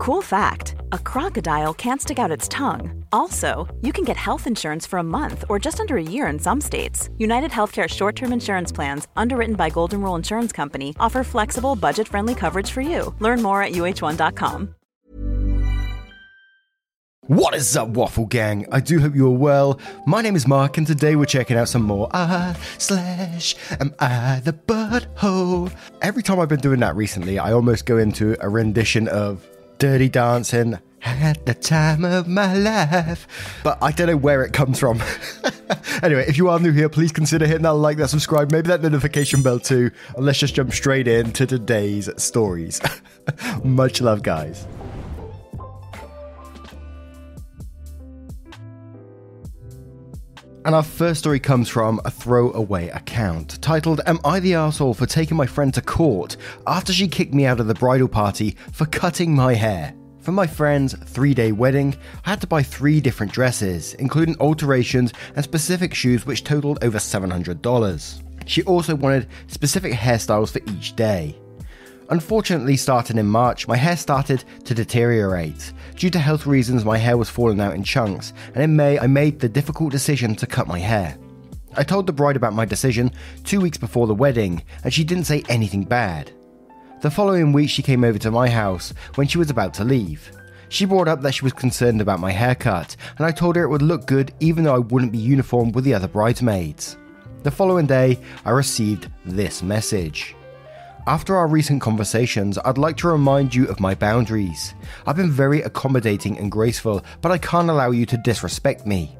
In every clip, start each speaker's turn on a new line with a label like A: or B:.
A: Cool fact a crocodile can't stick out its tongue. Also, you can get health insurance for a month or just under a year in some states. United Healthcare short term insurance plans, underwritten by Golden Rule Insurance Company, offer flexible, budget friendly coverage for you. Learn more at uh1.com.
B: What is up, Waffle Gang? I do hope you're well. My name is Mark, and today we're checking out some more Ah slash Am I the Butthole? Every time I've been doing that recently, I almost go into a rendition of Dirty Dancing. Had the time of my life, but I don't know where it comes from. anyway, if you are new here, please consider hitting that like, that subscribe, maybe that notification bell too. And let's just jump straight into today's stories. Much love, guys. And our first story comes from a throwaway account titled Am I the Asshole for taking my friend to court after she kicked me out of the bridal party for cutting my hair? For my friend's three day wedding, I had to buy three different dresses, including alterations and specific shoes, which totaled over $700. She also wanted specific hairstyles for each day. Unfortunately, starting in March, my hair started to deteriorate. Due to health reasons, my hair was falling out in chunks, and in May, I made the difficult decision to cut my hair. I told the bride about my decision two weeks before the wedding, and she didn't say anything bad. The following week, she came over to my house when she was about to leave. She brought up that she was concerned about my haircut, and I told her it would look good even though I wouldn't be uniform with the other bridesmaids. The following day, I received this message. After our recent conversations, I'd like to remind you of my boundaries. I've been very accommodating and graceful, but I can't allow you to disrespect me.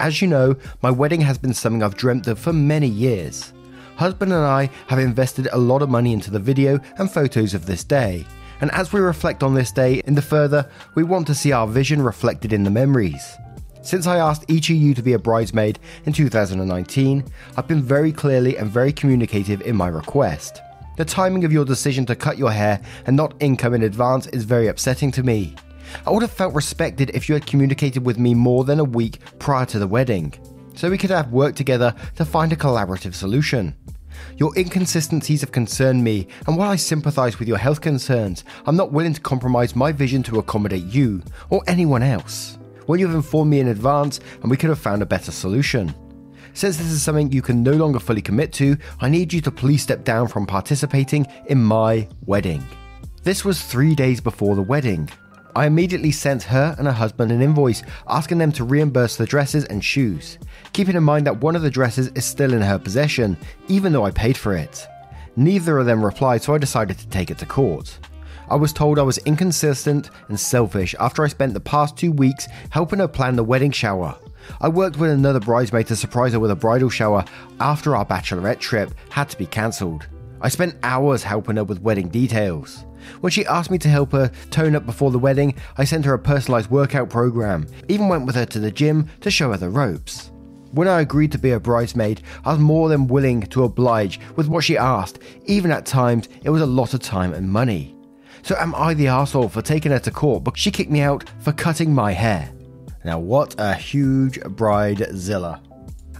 B: As you know, my wedding has been something I've dreamt of for many years. Husband and I have invested a lot of money into the video and photos of this day, and as we reflect on this day in the further, we want to see our vision reflected in the memories. Since I asked each of you to be a bridesmaid in 2019, I've been very clearly and very communicative in my request. The timing of your decision to cut your hair and not income in advance is very upsetting to me. I would have felt respected if you had communicated with me more than a week prior to the wedding, so we could have worked together to find a collaborative solution. Your inconsistencies have concerned me, and while I sympathise with your health concerns, I'm not willing to compromise my vision to accommodate you or anyone else. Well, you've informed me in advance, and we could have found a better solution. Since this is something you can no longer fully commit to, I need you to please step down from participating in my wedding. This was three days before the wedding. I immediately sent her and her husband an invoice asking them to reimburse the dresses and shoes, keeping in mind that one of the dresses is still in her possession, even though I paid for it. Neither of them replied, so I decided to take it to court. I was told I was inconsistent and selfish after I spent the past two weeks helping her plan the wedding shower. I worked with another bridesmaid to surprise her with a bridal shower after our bachelorette trip had to be cancelled. I spent hours helping her with wedding details. When she asked me to help her tone up before the wedding, I sent her a personalised workout program, even went with her to the gym to show her the ropes. When I agreed to be a bridesmaid, I was more than willing to oblige with what she asked, even at times it was a lot of time and money. So am I the asshole for taking her to court, but she kicked me out for cutting my hair? Now, what a huge bridezilla.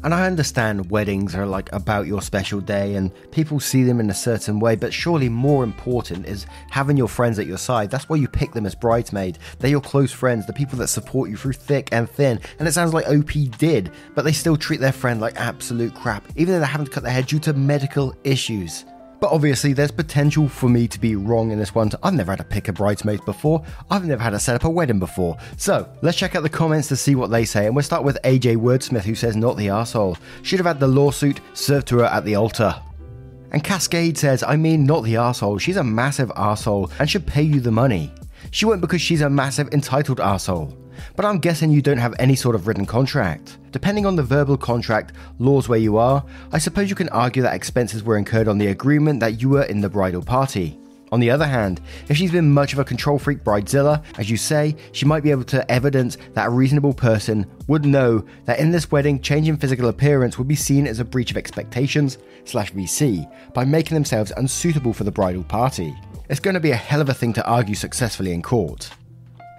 B: And I understand weddings are like about your special day and people see them in a certain way, but surely more important is having your friends at your side. That's why you pick them as bridesmaid. They're your close friends, the people that support you through thick and thin. And it sounds like OP did, but they still treat their friend like absolute crap, even though they haven't cut their hair due to medical issues. But obviously, there's potential for me to be wrong in this one. I've never had to pick a bridesmaid before. I've never had to set up a wedding before. So let's check out the comments to see what they say. And we'll start with AJ Wordsmith, who says, Not the asshole. Should have had the lawsuit served to her at the altar. And Cascade says, I mean, not the asshole. She's a massive asshole and should pay you the money. She won't because she's a massive entitled asshole. But I'm guessing you don't have any sort of written contract. Depending on the verbal contract, laws where you are, I suppose you can argue that expenses were incurred on the agreement that you were in the bridal party. On the other hand, if she's been much of a control freak bridezilla, as you say, she might be able to evidence that a reasonable person would know that in this wedding, changing physical appearance would be seen as a breach of expectations slash VC by making themselves unsuitable for the bridal party. It's going to be a hell of a thing to argue successfully in court.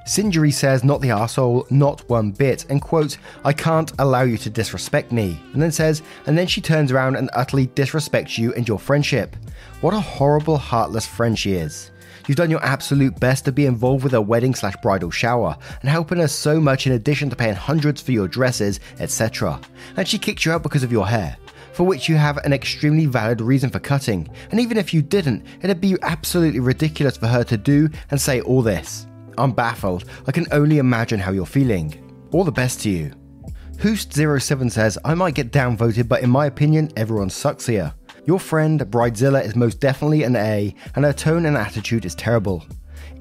B: Singery says, not the arsehole, not one bit, and quotes, I can't allow you to disrespect me. And then says, and then she turns around and utterly disrespects you and your friendship. What a horrible, heartless friend she is. You've done your absolute best to be involved with her wedding slash bridal shower and helping her so much in addition to paying hundreds for your dresses, etc. And she kicked you out because of your hair, for which you have an extremely valid reason for cutting. And even if you didn't, it'd be absolutely ridiculous for her to do and say all this. I'm baffled. I can only imagine how you're feeling. All the best to you. Hoost07 says, I might get downvoted, but in my opinion, everyone sucks here. Your friend, Bridezilla, is most definitely an A, and her tone and attitude is terrible.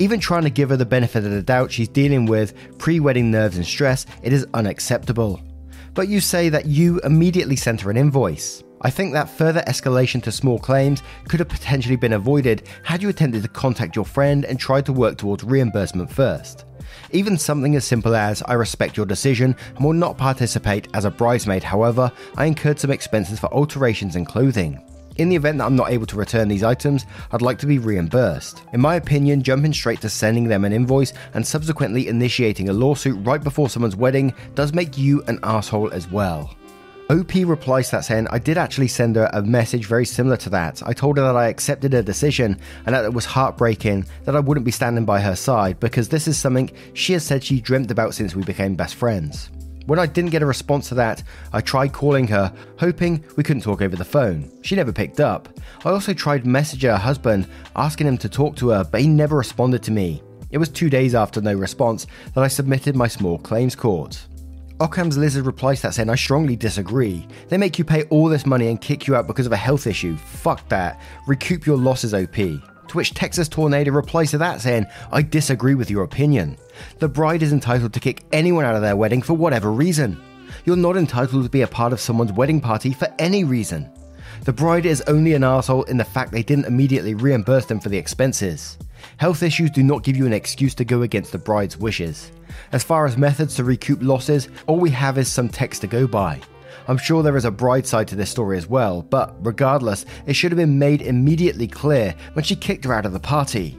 B: Even trying to give her the benefit of the doubt she's dealing with pre wedding nerves and stress, it is unacceptable. But you say that you immediately sent her an invoice. I think that further escalation to small claims could have potentially been avoided had you attempted to contact your friend and tried to work towards reimbursement first. Even something as simple as, I respect your decision and will not participate as a bridesmaid, however, I incurred some expenses for alterations in clothing. In the event that I'm not able to return these items, I'd like to be reimbursed. In my opinion, jumping straight to sending them an invoice and subsequently initiating a lawsuit right before someone's wedding does make you an asshole as well. OP replies to that saying, I did actually send her a message very similar to that. I told her that I accepted her decision and that it was heartbreaking that I wouldn't be standing by her side because this is something she has said she dreamt about since we became best friends. When I didn't get a response to that, I tried calling her, hoping we couldn't talk over the phone. She never picked up. I also tried messaging her husband, asking him to talk to her, but he never responded to me. It was two days after no response that I submitted my small claims court. Occam's Lizard replies that saying, I strongly disagree. They make you pay all this money and kick you out because of a health issue. Fuck that. Recoup your losses, OP. To which Texas Tornado replies to that saying, I disagree with your opinion. The bride is entitled to kick anyone out of their wedding for whatever reason. You're not entitled to be a part of someone's wedding party for any reason. The bride is only an asshole in the fact they didn't immediately reimburse them for the expenses. Health issues do not give you an excuse to go against the bride's wishes. As far as methods to recoup losses, all we have is some text to go by. I'm sure there is a bright side to this story as well, but regardless, it should have been made immediately clear when she kicked her out of the party.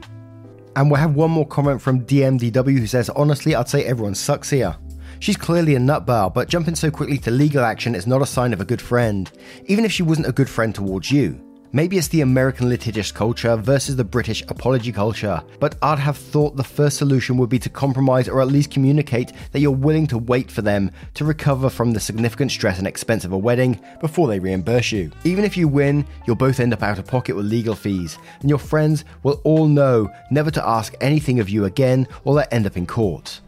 B: And we'll have one more comment from DMDW who says, Honestly, I'd say everyone sucks here. She's clearly a nutbar, but jumping so quickly to legal action is not a sign of a good friend, even if she wasn't a good friend towards you. Maybe it's the American litigious culture versus the British apology culture, but I'd have thought the first solution would be to compromise or at least communicate that you're willing to wait for them to recover from the significant stress and expense of a wedding before they reimburse you. Even if you win, you'll both end up out of pocket with legal fees, and your friends will all know never to ask anything of you again or they'll end up in court.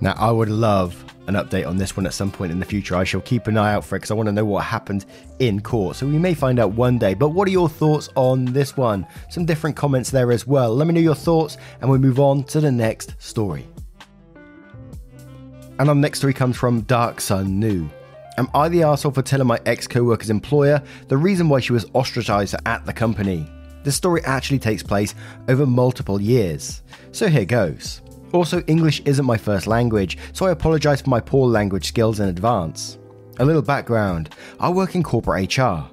B: Now, I would love an update on this one at some point in the future. I shall keep an eye out for it because I want to know what happened in court. So we may find out one day. But what are your thoughts on this one? Some different comments there as well. Let me know your thoughts and we'll move on to the next story. And our next story comes from Dark Sun New. Am I the arsehole for telling my ex co worker's employer the reason why she was ostracized at the company? This story actually takes place over multiple years. So here goes. Also, English isn't my first language, so I apologise for my poor language skills in advance. A little background I work in corporate HR.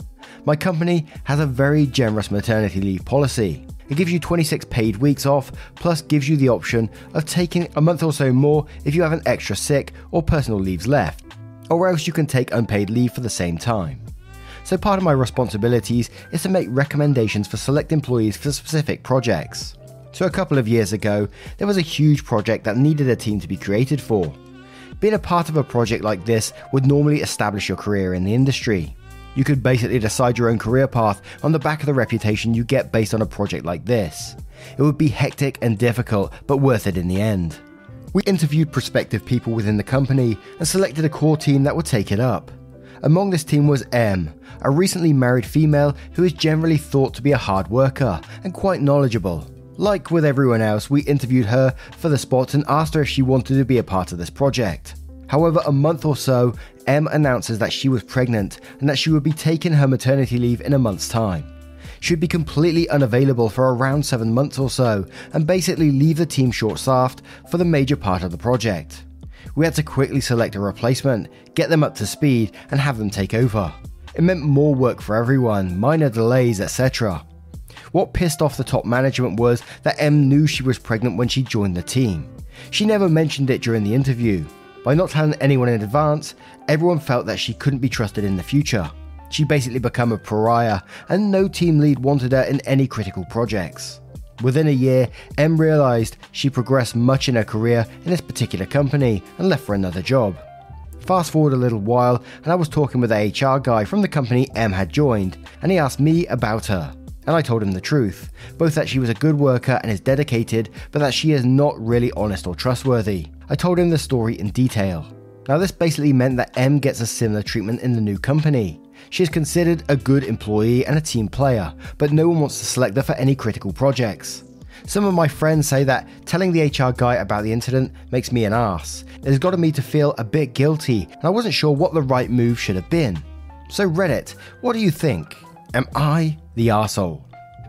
B: My company has a very generous maternity leave policy. It gives you 26 paid weeks off, plus gives you the option of taking a month or so more if you have an extra sick or personal leaves left, or else you can take unpaid leave for the same time. So, part of my responsibilities is to make recommendations for select employees for specific projects. So, a couple of years ago, there was a huge project that needed a team to be created for. Being a part of a project like this would normally establish your career in the industry. You could basically decide your own career path on the back of the reputation you get based on a project like this. It would be hectic and difficult, but worth it in the end. We interviewed prospective people within the company and selected a core team that would take it up. Among this team was M, a recently married female who is generally thought to be a hard worker and quite knowledgeable. Like with everyone else, we interviewed her for the spot and asked her if she wanted to be a part of this project. However, a month or so, M announces that she was pregnant and that she would be taking her maternity leave in a month's time. She would be completely unavailable for around seven months or so and basically leave the team short staffed for the major part of the project. We had to quickly select a replacement, get them up to speed, and have them take over. It meant more work for everyone, minor delays, etc. What pissed off the top management was that M knew she was pregnant when she joined the team. She never mentioned it during the interview. By not telling anyone in advance, everyone felt that she couldn't be trusted in the future. She basically became a pariah, and no team lead wanted her in any critical projects. Within a year, M realised she progressed much in her career in this particular company and left for another job. Fast forward a little while, and I was talking with a HR guy from the company M had joined, and he asked me about her. And I told him the truth both that she was a good worker and is dedicated, but that she is not really honest or trustworthy. I told him the story in detail. Now, this basically meant that M gets a similar treatment in the new company. She is considered a good employee and a team player, but no one wants to select her for any critical projects. Some of my friends say that telling the HR guy about the incident makes me an ass. It has gotten me to feel a bit guilty, and I wasn't sure what the right move should have been. So, Reddit, what do you think? Am I the arsehole?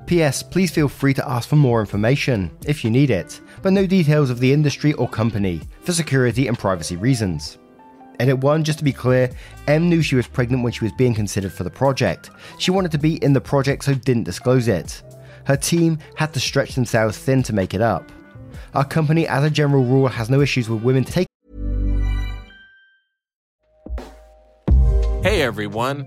B: P.S. Please feel free to ask for more information if you need it, but no details of the industry or company for security and privacy reasons. Edit 1, just to be clear, M knew she was pregnant when she was being considered for the project. She wanted to be in the project so didn't disclose it. Her team had to stretch themselves thin to make it up. Our company, as a general rule, has no issues with women taking.
C: Hey everyone,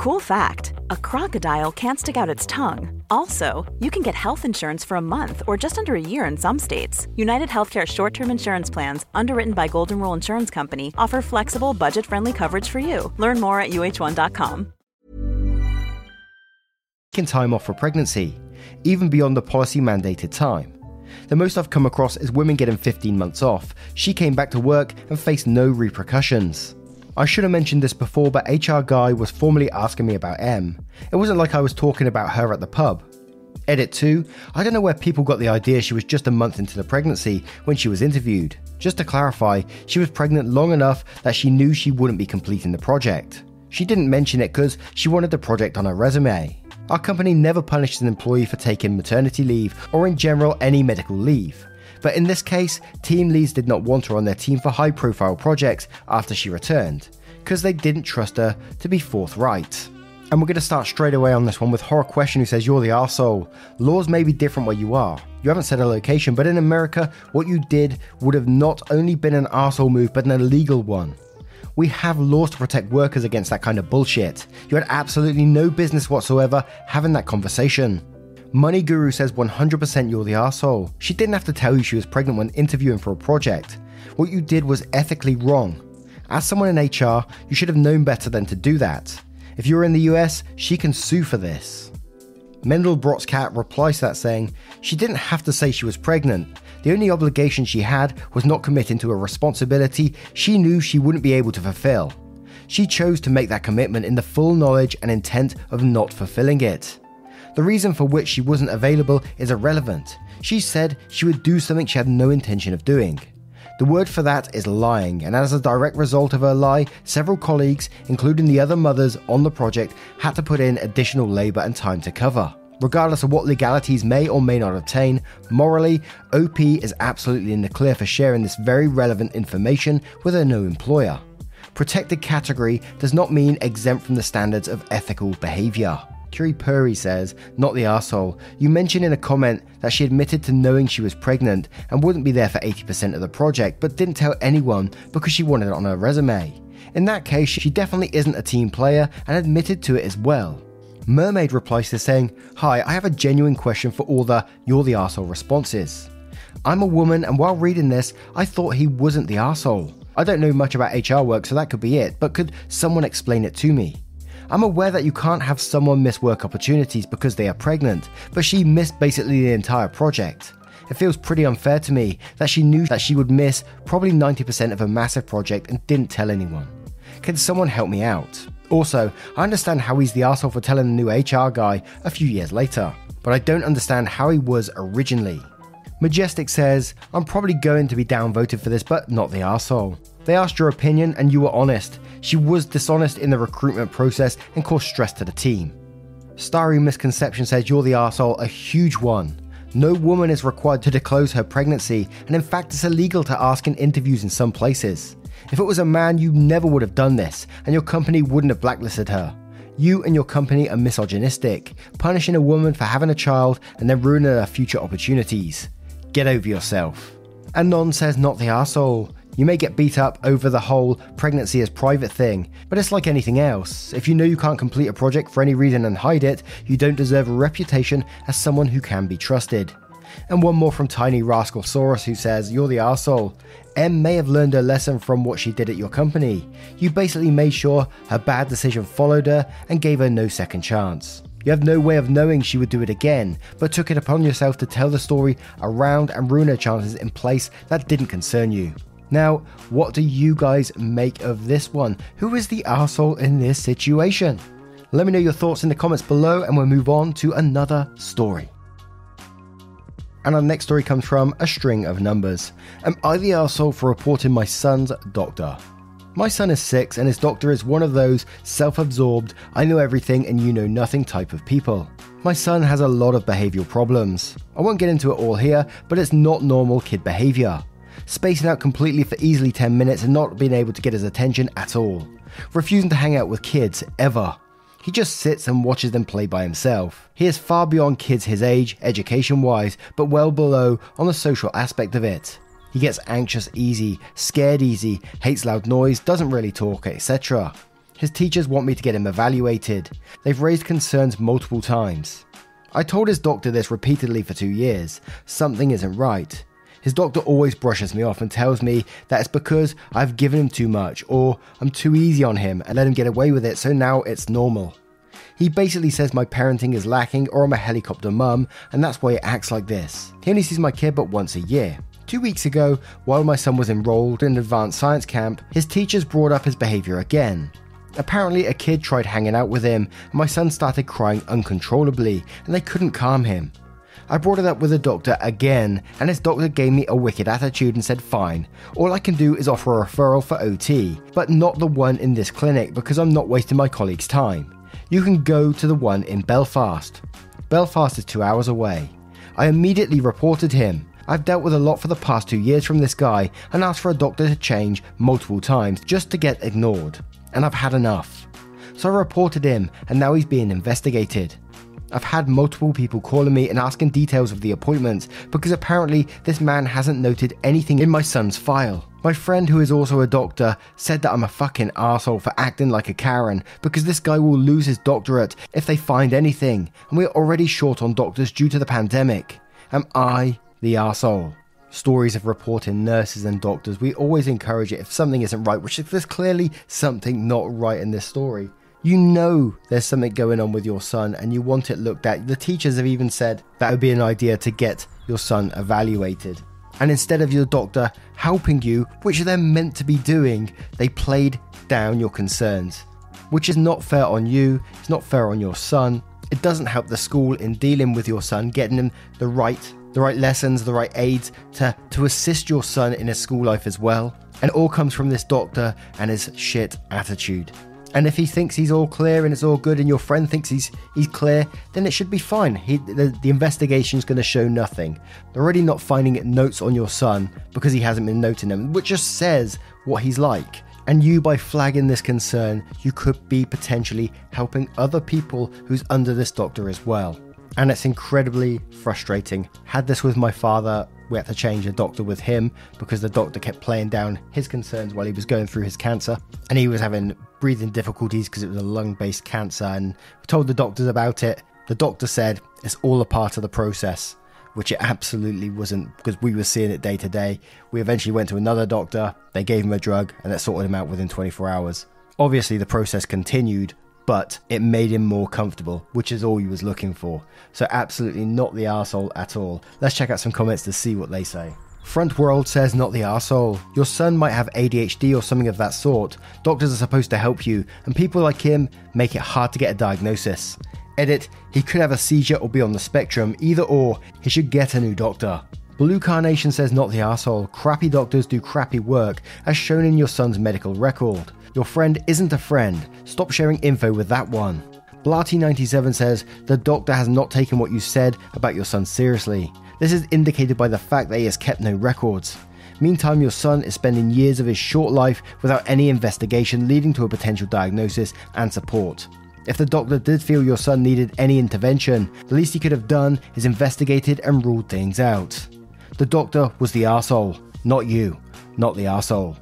A: Cool fact a crocodile can't stick out its tongue. Also, you can get health insurance for a month or just under a year in some states. United Healthcare short term insurance plans, underwritten by Golden Rule Insurance Company, offer flexible, budget friendly coverage for you. Learn more at uh1.com.
B: Taking time off for pregnancy, even beyond the policy mandated time. The most I've come across is women getting 15 months off. She came back to work and faced no repercussions. I should have mentioned this before, but HR Guy was formally asking me about M. It wasn't like I was talking about her at the pub. Edit 2 I don't know where people got the idea she was just a month into the pregnancy when she was interviewed. Just to clarify, she was pregnant long enough that she knew she wouldn't be completing the project. She didn't mention it because she wanted the project on her resume. Our company never punished an employee for taking maternity leave or, in general, any medical leave. But in this case, team leads did not want her on their team for high profile projects after she returned, because they didn't trust her to be forthright. And we're going to start straight away on this one with Horror Question, who says, You're the arsehole. Laws may be different where you are. You haven't said a location, but in America, what you did would have not only been an arsehole move, but an illegal one. We have laws to protect workers against that kind of bullshit. You had absolutely no business whatsoever having that conversation. Money Guru says 100% you're the asshole. She didn't have to tell you she was pregnant when interviewing for a project. What you did was ethically wrong. As someone in HR, you should have known better than to do that. If you're in the US, she can sue for this. Mendel Cat replies to that saying, She didn't have to say she was pregnant. The only obligation she had was not committing to a responsibility she knew she wouldn't be able to fulfill. She chose to make that commitment in the full knowledge and intent of not fulfilling it. The reason for which she wasn't available is irrelevant. She said she would do something she had no intention of doing. The word for that is lying, and as a direct result of her lie, several colleagues, including the other mothers on the project, had to put in additional labour and time to cover. Regardless of what legalities may or may not obtain, morally, OP is absolutely in the clear for sharing this very relevant information with her new employer. Protected category does not mean exempt from the standards of ethical behaviour. Curie Puri says, not the asshole. You mentioned in a comment that she admitted to knowing she was pregnant and wouldn't be there for 80% of the project, but didn't tell anyone because she wanted it on her resume. In that case, she definitely isn't a team player and admitted to it as well. Mermaid replies to saying, Hi, I have a genuine question for all the you're the asshole responses. I'm a woman, and while reading this, I thought he wasn't the asshole. I don't know much about HR work, so that could be it, but could someone explain it to me? I'm aware that you can't have someone miss work opportunities because they are pregnant, but she missed basically the entire project. It feels pretty unfair to me that she knew that she would miss probably 90% of a massive project and didn't tell anyone. Can someone help me out? Also, I understand how he's the asshole for telling the new HR guy a few years later, but I don't understand how he was originally. Majestic says, I'm probably going to be downvoted for this, but not the asshole. They asked your opinion and you were honest. She was dishonest in the recruitment process and caused stress to the team. Starry Misconception says you're the arsehole, a huge one. No woman is required to disclose her pregnancy, and in fact, it's illegal to ask in interviews in some places. If it was a man, you never would have done this, and your company wouldn't have blacklisted her. You and your company are misogynistic, punishing a woman for having a child and then ruining her future opportunities. Get over yourself. And Non says, not the asshole. You may get beat up over the whole pregnancy as private thing, but it's like anything else. If you know you can't complete a project for any reason and hide it, you don't deserve a reputation as someone who can be trusted. And one more from Tiny Rascal Saurus who says, You're the arsehole. M may have learned a lesson from what she did at your company. You basically made sure her bad decision followed her and gave her no second chance. You have no way of knowing she would do it again, but took it upon yourself to tell the story around and ruin her chances in place that didn't concern you. Now, what do you guys make of this one? Who is the asshole in this situation? Let me know your thoughts in the comments below and we'll move on to another story. And our next story comes from a string of numbers. Am I the asshole for reporting my son's doctor? My son is six, and his doctor is one of those self absorbed, I know everything and you know nothing type of people. My son has a lot of behavioural problems. I won't get into it all here, but it's not normal kid behaviour. Spacing out completely for easily 10 minutes and not being able to get his attention at all. Refusing to hang out with kids, ever. He just sits and watches them play by himself. He is far beyond kids his age, education wise, but well below on the social aspect of it. He gets anxious easy, scared easy, hates loud noise, doesn't really talk, etc. His teachers want me to get him evaluated. They've raised concerns multiple times. I told his doctor this repeatedly for two years. Something isn't right. His doctor always brushes me off and tells me that it's because I've given him too much or I'm too easy on him and let him get away with it, so now it's normal. He basically says my parenting is lacking or I'm a helicopter mum, and that's why he acts like this. He only sees my kid but once a year. Two weeks ago, while my son was enrolled in advanced science camp, his teachers brought up his behaviour again. Apparently, a kid tried hanging out with him, and my son started crying uncontrollably, and they couldn't calm him. I brought it up with the doctor again, and his doctor gave me a wicked attitude and said, Fine, all I can do is offer a referral for OT, but not the one in this clinic because I'm not wasting my colleague's time. You can go to the one in Belfast. Belfast is two hours away. I immediately reported him. I've dealt with a lot for the past two years from this guy and asked for a doctor to change multiple times just to get ignored. And I've had enough. So I reported him, and now he's being investigated. I've had multiple people calling me and asking details of the appointment because apparently this man hasn't noted anything in my son's file. My friend, who is also a doctor, said that I'm a fucking asshole for acting like a Karen because this guy will lose his doctorate if they find anything, and we're already short on doctors due to the pandemic. Am I the asshole? Stories of reporting nurses and doctors, we always encourage it if something isn't right, which there's clearly something not right in this story. You know there's something going on with your son and you want it looked at. The teachers have even said that would be an idea to get your son evaluated. And instead of your doctor helping you, which they're meant to be doing, they played down your concerns. Which is not fair on you, it's not fair on your son. It doesn't help the school in dealing with your son, getting him the right the right lessons, the right aids to, to assist your son in his school life as well. And all comes from this doctor and his shit attitude. And if he thinks he's all clear and it's all good, and your friend thinks he's he's clear, then it should be fine. He, the, the investigation is going to show nothing. They're already not finding notes on your son because he hasn't been noting them, which just says what he's like. And you, by flagging this concern, you could be potentially helping other people who's under this doctor as well. And it's incredibly frustrating. Had this with my father, we had to change a doctor with him because the doctor kept playing down his concerns while he was going through his cancer. And he was having breathing difficulties because it was a lung based cancer. And we told the doctors about it. The doctor said it's all a part of the process, which it absolutely wasn't because we were seeing it day to day. We eventually went to another doctor, they gave him a drug, and that sorted him out within 24 hours. Obviously, the process continued, but it made him more comfortable, which is all he was looking for. So, absolutely not the arsehole at all. Let's check out some comments to see what they say. Front World says, not the asshole. Your son might have ADHD or something of that sort. Doctors are supposed to help you, and people like him make it hard to get a diagnosis. Edit, he could have a seizure or be on the spectrum, either or, he should get a new doctor. Blue Carnation says, not the asshole. Crappy doctors do crappy work, as shown in your son's medical record. Your friend isn't a friend. Stop sharing info with that one. Blarty97 says, The doctor has not taken what you said about your son seriously. This is indicated by the fact that he has kept no records. Meantime, your son is spending years of his short life without any investigation leading to a potential diagnosis and support. If the doctor did feel your son needed any intervention, the least he could have done is investigated and ruled things out. The doctor was the arsehole, not you, not the arsehole.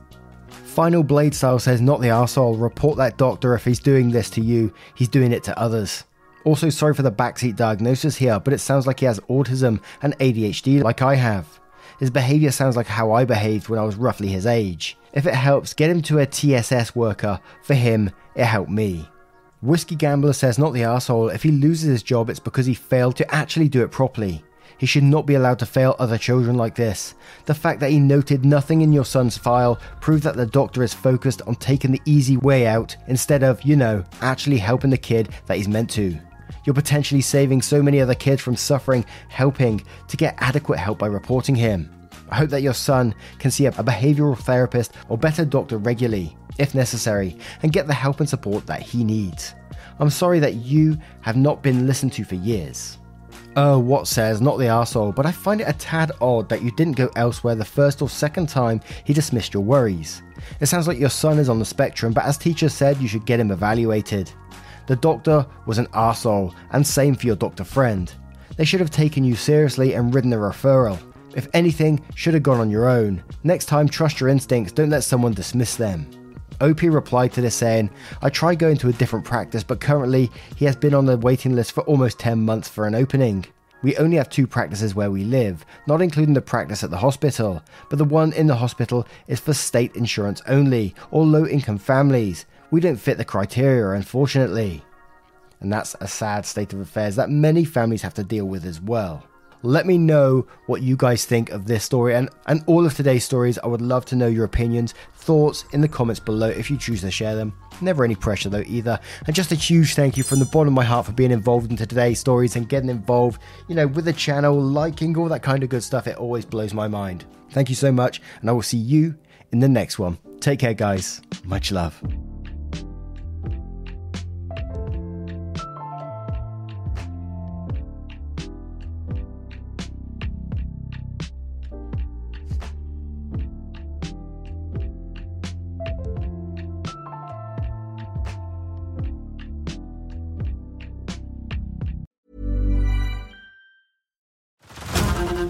B: Final Blade Style says, not the arsehole, report that doctor if he's doing this to you, he's doing it to others. Also, sorry for the backseat diagnosis here, but it sounds like he has autism and ADHD like I have. His behavior sounds like how I behaved when I was roughly his age. If it helps, get him to a TSS worker. For him, it helped me. Whiskey Gambler says, not the asshole. If he loses his job, it's because he failed to actually do it properly. He should not be allowed to fail other children like this. The fact that he noted nothing in your son's file proves that the doctor is focused on taking the easy way out instead of, you know, actually helping the kid that he's meant to. You're potentially saving so many other kids from suffering, helping to get adequate help by reporting him. I hope that your son can see a behavioral therapist or better doctor regularly, if necessary, and get the help and support that he needs. I'm sorry that you have not been listened to for years. Uh, what says, not the arsehole, but I find it a tad odd that you didn't go elsewhere the first or second time he dismissed your worries. It sounds like your son is on the spectrum, but as teacher said, you should get him evaluated. The doctor was an arsehole, and same for your doctor friend. They should have taken you seriously and ridden a referral. If anything, should have gone on your own. Next time, trust your instincts, don't let someone dismiss them. OP replied to this saying, I tried going to a different practice, but currently he has been on the waiting list for almost 10 months for an opening. We only have two practices where we live, not including the practice at the hospital, but the one in the hospital is for state insurance only, or low income families. We don't fit the criteria, unfortunately. And that's a sad state of affairs that many families have to deal with as well. Let me know what you guys think of this story and, and all of today's stories. I would love to know your opinions, thoughts in the comments below if you choose to share them. Never any pressure though, either. And just a huge thank you from the bottom of my heart for being involved in today's stories and getting involved, you know, with the channel, liking all that kind of good stuff. It always blows my mind. Thank you so much, and I will see you in the next one. Take care, guys. Much love.